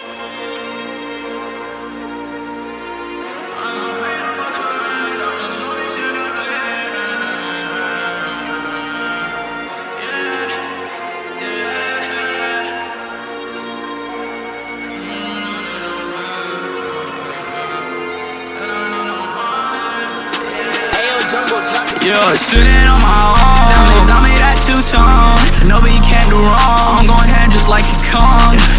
Yeah, sitting on my own. Diamonds on me, that two-tone. Nobody can do wrong. I'm going hand just like a Kong.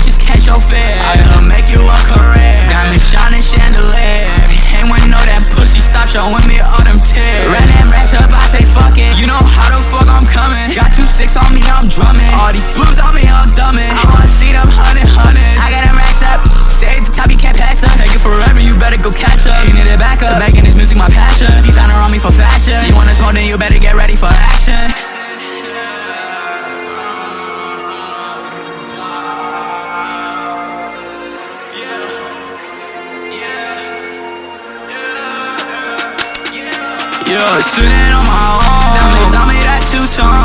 Bitches, catch your fare. I could make you a career. Diamond shining chandelier. Ain't wanna know that pussy, stop showing me all them tears. Ran them racks up, I say fuck it. You know how the fuck I'm coming. Got two six on me, I'm drumming. All these blues on me, I'm thumbing. I wanna see them hundred hundreds. I got them racks up. Stay at the top, you can't pass up. Take it forever, you better go catch up. He need it back up. Making this music my passion. Designer on me for fashion. You wanna smoke, then you better get ready for action. Yeah, sitting on my own. Diamonds on me, that two-tone. Nobody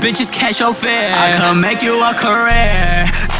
bitches, catch your fare. I can make you a career.